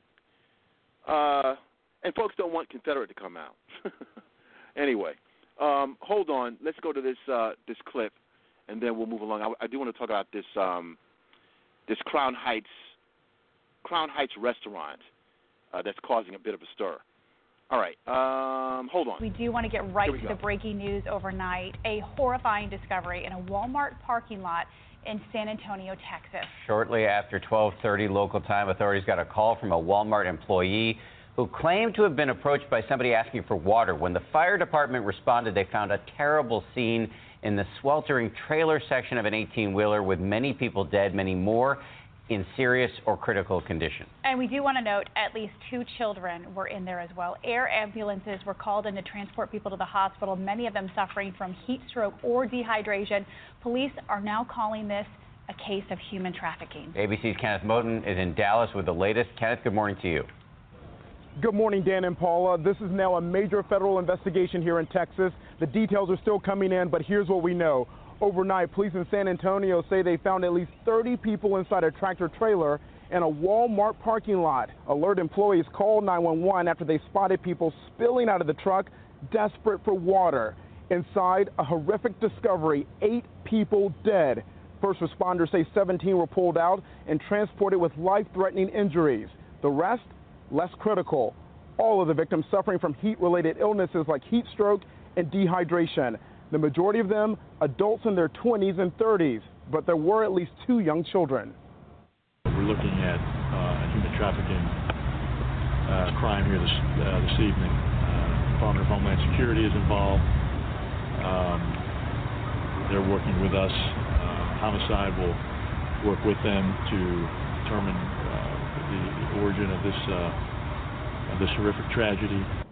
Uh, and folks don't want Confederate to come out. anyway, um, hold on. Let's go to this uh, this clip, and then we'll move along. I, I do want to talk about this um, this Crown Heights Crown Heights restaurant uh, that's causing a bit of a stir. All right, um, hold on. We do want to get right to go. the breaking news overnight. A horrifying discovery in a Walmart parking lot in San Antonio, Texas. Shortly after 12:30 local time, authorities got a call from a Walmart employee who claimed to have been approached by somebody asking for water. When the fire department responded, they found a terrible scene in the sweltering trailer section of an 18-wheeler with many people dead, many more in serious or critical condition. And we do want to note at least two children were in there as well. Air ambulances were called in to transport people to the hospital, many of them suffering from heat stroke or dehydration. Police are now calling this a case of human trafficking. ABC's Kenneth Moton is in Dallas with the latest. Kenneth, good morning to you. Good morning, Dan and Paula. This is now a major federal investigation here in Texas. The details are still coming in, but here's what we know. Overnight, police in San Antonio say they found at least 30 people inside a tractor trailer in a Walmart parking lot. Alert employees called 911 after they spotted people spilling out of the truck, desperate for water. Inside, a horrific discovery eight people dead. First responders say 17 were pulled out and transported with life threatening injuries. The rest, less critical. All of the victims suffering from heat related illnesses like heat stroke and dehydration. The majority of them adults in their 20s and 30s, but there were at least two young children. We're looking at uh, human trafficking uh, crime here this, uh, this evening. Uh, Department of Homeland Security is involved. Um, they're working with us. Uh, homicide will work with them to determine uh, the, the origin of this of this horrific tragedy.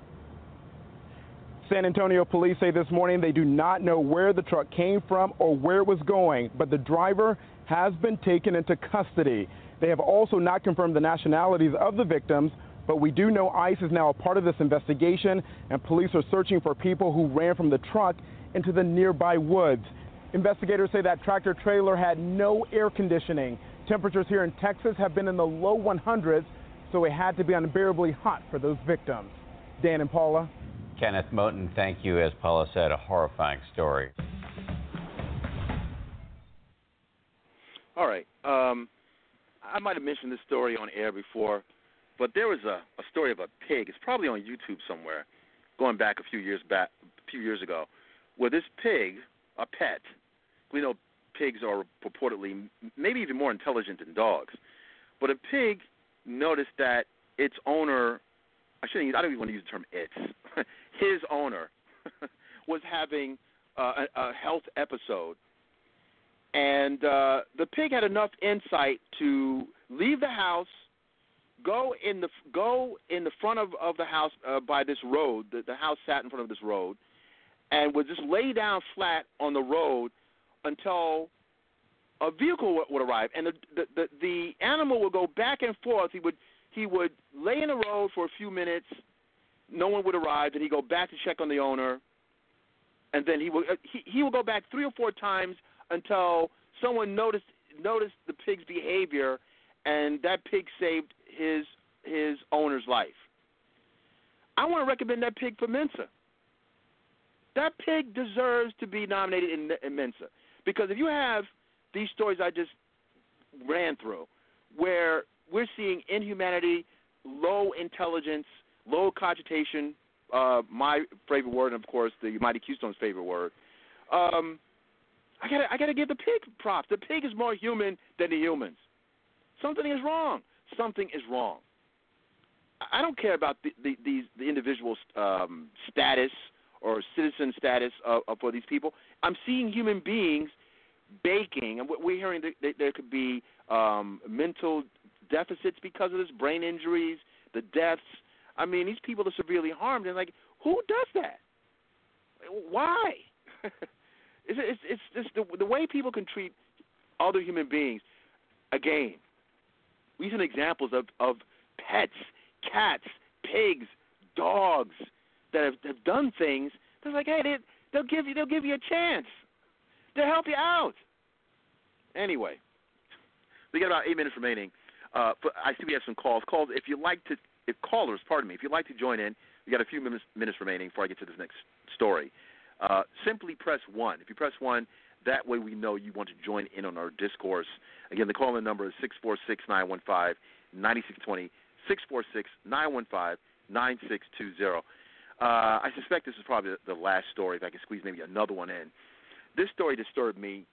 San Antonio police say this morning they do not know where the truck came from or where it was going, but the driver has been taken into custody. They have also not confirmed the nationalities of the victims, but we do know ICE is now a part of this investigation, and police are searching for people who ran from the truck into the nearby woods. Investigators say that tractor trailer had no air conditioning. Temperatures here in Texas have been in the low 100s, so it had to be unbearably hot for those victims. Dan and Paula. Kenneth Moton, thank you. As Paula said, a horrifying story. All right. Um, I might have mentioned this story on air before, but there was a, a story of a pig. It's probably on YouTube somewhere, going back a few years back, a few years ago, where this pig, a pet, we know pigs are purportedly maybe even more intelligent than dogs, but a pig noticed that its owner, I shouldn't, I don't even want to use the term its, his owner was having uh, a, a health episode and uh, the pig had enough insight to leave the house, go in the go in the front of, of the house uh, by this road. The, the house sat in front of this road, and would just lay down flat on the road until a vehicle would, would arrive, and the, the the the animal would go back and forth. He would he would lay in the road for a few minutes. No one would arrive, and he'd go back to check on the owner, and then he would uh, he, he would go back three or four times until someone noticed noticed the pig's behavior, and that pig saved his his owner's life. I want to recommend that pig for Mensa. That pig deserves to be nominated in, in Mensa because if you have these stories I just ran through, where we're seeing inhumanity, low intelligence, low cogitation, uh, my favorite word, and of course the Mighty Q-Stone's favorite word. Um, I gotta, I gotta give the pig props. The pig is more human than the humans. Something is wrong. Something is wrong. I don't care about the the, the, the individual um, status or citizen status of, of, for these people. I'm seeing human beings baking, and we're hearing that there could be um, mental deficits because of this, brain injuries, the deaths. I mean, these people are severely harmed, and like, who does that? Why? it's, it's, it's just the, the way people can treat other human beings. Again, recent examples of, of pets, cats, pigs, dogs that have, have done things. They're like, hey, they, they'll give you they'll give you a chance. They'll help you out. Anyway, we got about eight minutes remaining. Uh, but I see we have some calls. Calls if you like to, if callers, pardon me, if you'd like to join in, we got a few minutes, minutes remaining before I get to this next story. Uh, simply press one. If you press one, that way we know you want to join in on our discourse. Again, the call-in number is six four six nine one five ninety six twenty six four six nine one five nine six two zero. Uh, I suspect this is probably the last story. If I can squeeze maybe another one in, this story disturbed me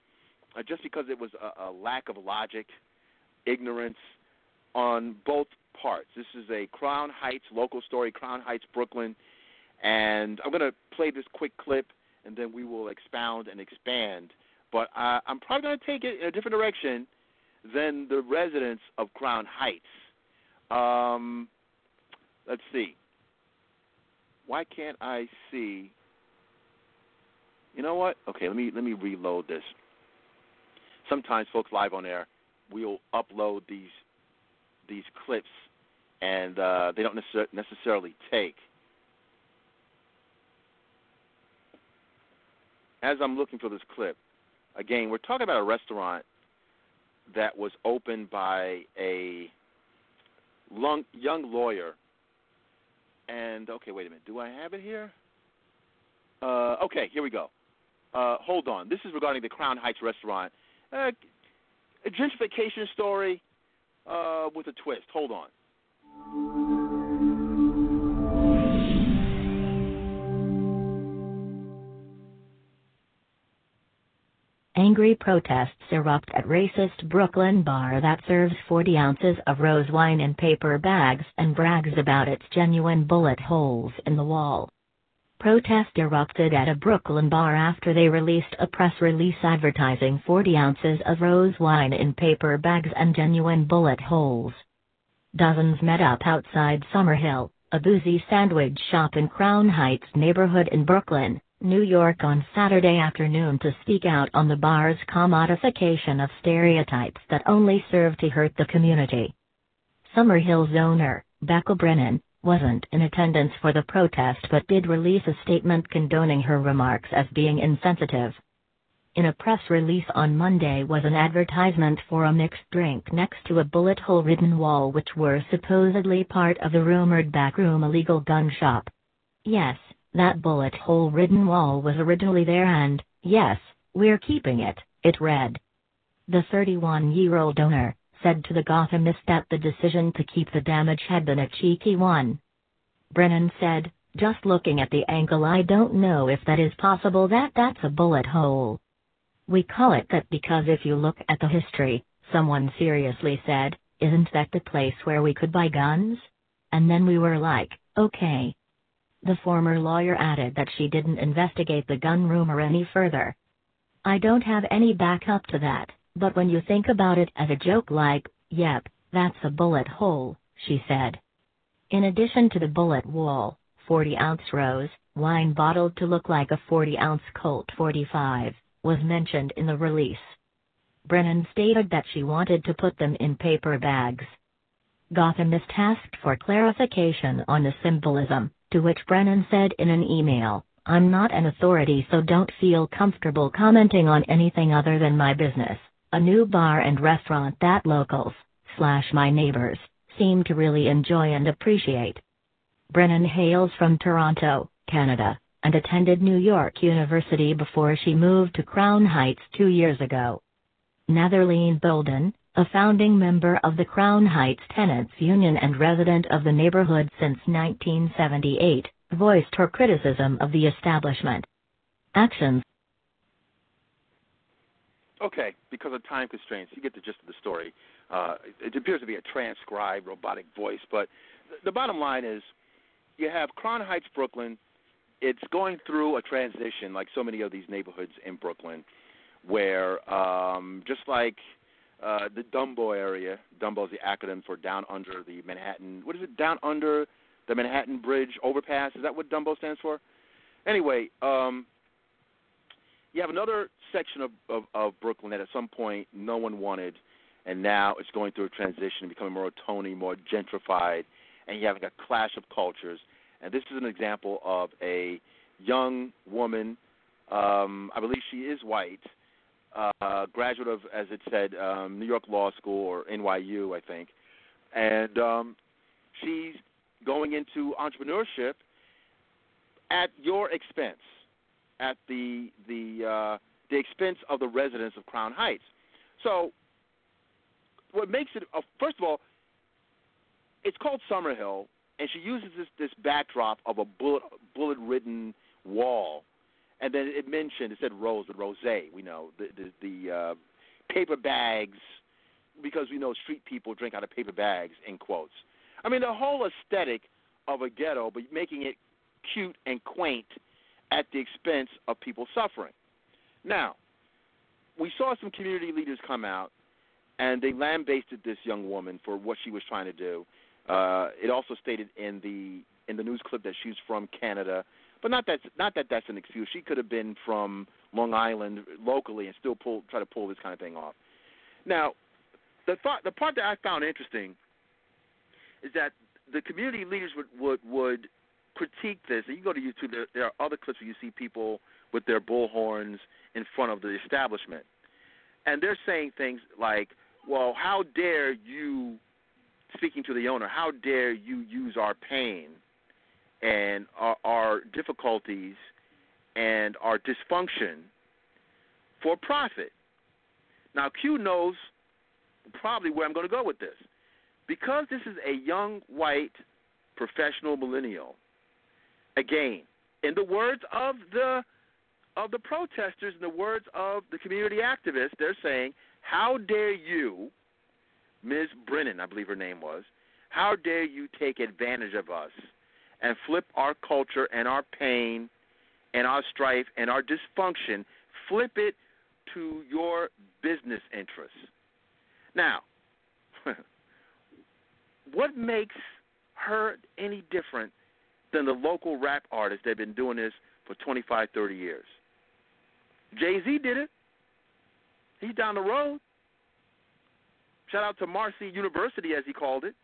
uh, just because it was a, a lack of logic, ignorance, on both parts. This is a Crown Heights local story, Crown Heights, Brooklyn, and I'm going to play this quick clip, and then we will expound and expand. But uh, I'm probably going to take it in a different direction than the residents of Crown Heights. Um, let's see. Why can't I see? You know what? Okay, let me let me reload this. Sometimes, folks, live on air, we'll upload these these clips, and uh, they don't necessar- necessarily take. As I'm looking for this clip, again, we're talking about a restaurant that was opened by a long, young lawyer. And okay, wait a minute. Do I have it here? Uh, okay, here we go. Uh, hold on. This is regarding the Crown Heights restaurant. Uh, a gentrification story uh, with a twist. Hold on. Angry protests erupt at racist Brooklyn bar that serves 40 ounces of rose wine in paper bags and brags about its genuine bullet holes in the wall. Protest erupted at a Brooklyn bar after they released a press release advertising 40 ounces of rose wine in paper bags and genuine bullet holes. Dozens met up outside Summerhill, a boozy sandwich shop in Crown Heights neighborhood in Brooklyn, New York on Saturday afternoon to speak out on the bar's commodification of stereotypes that only serve to hurt the community. Summerhill's owner, Becca Brennan, wasn't in attendance for the protest but did release a statement condoning her remarks as being insensitive. In a press release on Monday was an advertisement for a mixed drink next to a bullet hole ridden wall which were supposedly part of the rumored backroom illegal gun shop. Yes, that bullet hole ridden wall was originally there and, yes, we're keeping it, it read. The 31 year old owner, said to the Gothamist that the decision to keep the damage had been a cheeky one. Brennan said, just looking at the angle I don't know if that is possible that that's a bullet hole. We call it that because if you look at the history, someone seriously said, isn't that the place where we could buy guns? And then we were like, okay. The former lawyer added that she didn't investigate the gun rumor any further. I don't have any backup to that. But when you think about it as a joke like, yep, that's a bullet hole, she said. In addition to the bullet wall, 40 ounce rose, wine bottled to look like a 40 ounce Colt 45, was mentioned in the release. Brennan stated that she wanted to put them in paper bags. Gothamist asked for clarification on the symbolism, to which Brennan said in an email, I'm not an authority so don't feel comfortable commenting on anything other than my business. A new bar and restaurant that locals, slash my neighbors, seem to really enjoy and appreciate. Brennan hails from Toronto, Canada, and attended New York University before she moved to Crown Heights two years ago. Netherleen Bolden, a founding member of the Crown Heights Tenants Union and resident of the neighborhood since 1978, voiced her criticism of the establishment. Actions Okay, because of time constraints, you get the gist of the story. Uh, it appears to be a transcribed robotic voice, but the bottom line is you have Crown Heights, Brooklyn. It's going through a transition, like so many of these neighborhoods in Brooklyn, where um, just like uh, the Dumbo area, Dumbo is the acronym for down under the Manhattan. What is it? Down under the Manhattan Bridge overpass. Is that what Dumbo stands for? Anyway, um, you have another section of, of, of Brooklyn that at some point no one wanted, and now it's going through a transition, and becoming more Tony, more gentrified, and you're having a clash of cultures. And this is an example of a young woman. Um, I believe she is white, uh, graduate of, as it said, um, New York Law School or NYU, I think, and um, she's going into entrepreneurship at your expense at the the uh, the expense of the residents of Crown Heights. So, what makes it uh, first of all, it's called Summerhill, and she uses this this backdrop of a bullet bullet ridden wall, and then it mentioned it said rose the rose we know the the, the uh, paper bags because we know street people drink out of paper bags in quotes. I mean the whole aesthetic of a ghetto, but making it cute and quaint at the expense of people suffering. Now, we saw some community leaders come out and they lambasted this young woman for what she was trying to do. Uh, it also stated in the in the news clip that she's from Canada, but not that not that that's an excuse. She could have been from Long Island locally and still pull try to pull this kind of thing off. Now, the thought the part that I found interesting is that the community leaders would would would critique this, and you go to YouTube, there, there are other clips where you see people with their bullhorns in front of the establishment. And they're saying things like, well, how dare you, speaking to the owner, how dare you use our pain and our, our difficulties and our dysfunction for profit? Now, Q knows probably where I'm going to go with this. Because this is a young white professional millennial Again, in the words of the of the protesters, in the words of the community activists, they're saying, "How dare you, Ms. Brennan, I believe her name was, how dare you take advantage of us and flip our culture and our pain and our strife and our dysfunction, flip it to your business interests." Now, what makes her any different than the local rap artists that have been doing this for 25, 30 years. Jay Z did it. He's down the road. Shout out to Marcy University, as he called it.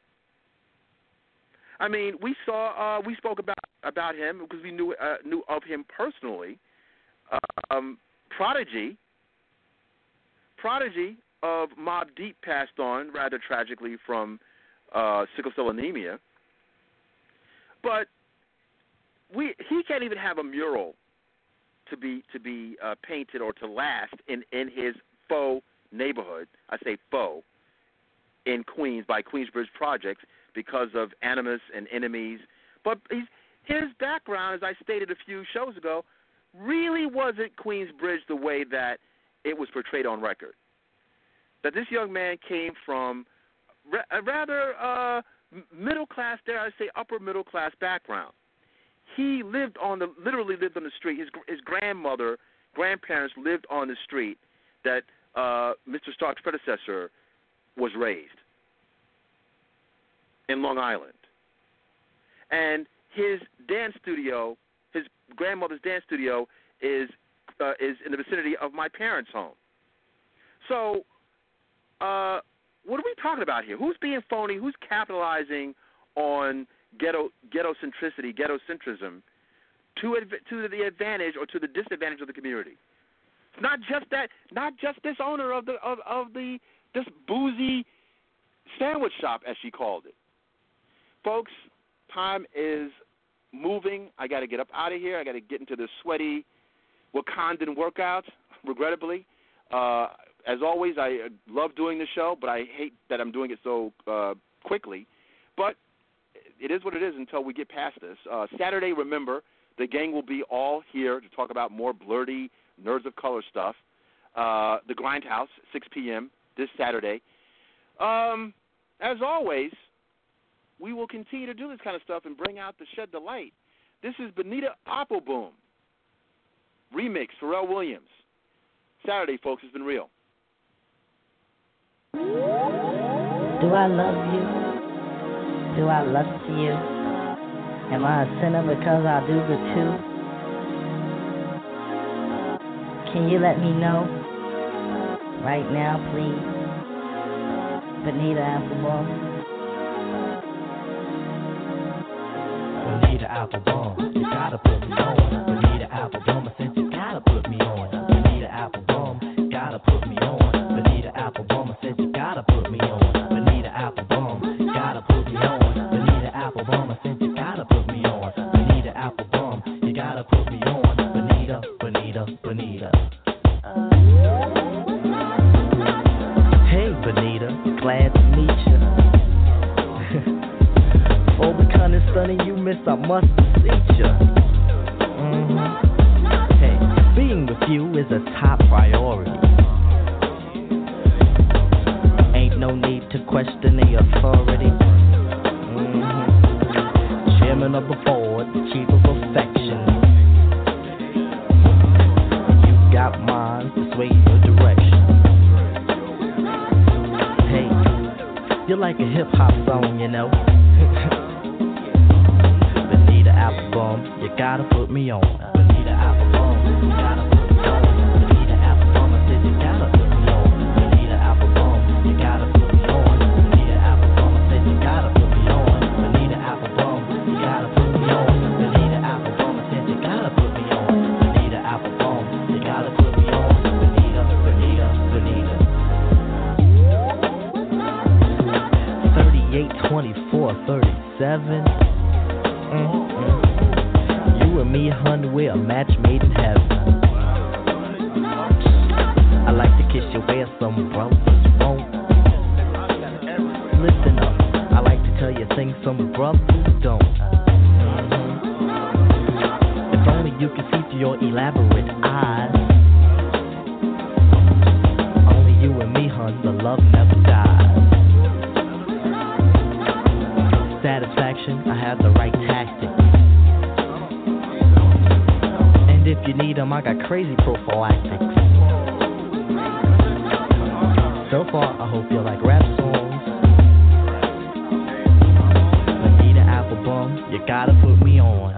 I mean, we saw, uh, we spoke about about him because we knew uh, knew of him personally. Um, Prodigy, Prodigy of Mobb Deep passed on rather tragically from uh, sickle cell anemia. But we he can't even have a mural to be to be uh, painted or to last in in his faux neighborhood. I say faux in Queens by Queensbridge Projects because of animus and enemies. But he's, his background, as I stated a few shows ago, really wasn't Queensbridge the way that it was portrayed on record. That this young man came from a rather uh, middle class, dare I say, upper middle class background he lived on the literally lived on the street. His his grandmother, grandparents lived on the street that uh, Mr. Stark's predecessor was raised in Long Island, and his dance studio, his grandmother's dance studio, is uh, is in the vicinity of my parents' home. So, uh, what are we talking about here? Who's being phony? Who's capitalizing on ghetto ghetto centricity, ghetto centrism, to to the advantage or to the disadvantage of the community. not just that, not just this owner of the of, of the this boozy sandwich shop, as she called it. Folks, time is moving. I got to get up out of here. I got to get into this sweaty Wakandan workout. Regrettably, uh, as always, I love doing the show, but I hate that I'm doing it so uh, quickly. But it is what it is until we get past this. Uh, Saturday, remember, the gang will be all here to talk about more blurty Nerds of Color stuff. Uh, the Grindhouse, 6 p.m. this Saturday. Um, as always, we will continue to do this kind of stuff and bring out the shed the light. This is Bonita Applebum remix, Pharrell Williams. Saturday, folks, has been real. Do I love you? Do I lust you? Am I a sinner because I do the two? Can you let me know? Right now, please. Bonita Applebum. Bonita Applebum, you gotta put me on. Bonita Applebum, I said you gotta put me on. Bonita Applebum, gotta put me on. Listen up, I like to tell you things some brothers don't. If only you could see through your elaborate eyes. Only you and me, hun, the love never dies. Satisfaction, I have the right tactics. And if you need them, I got crazy prophylactics. So far, I hope you like rap songs. You gotta put me on.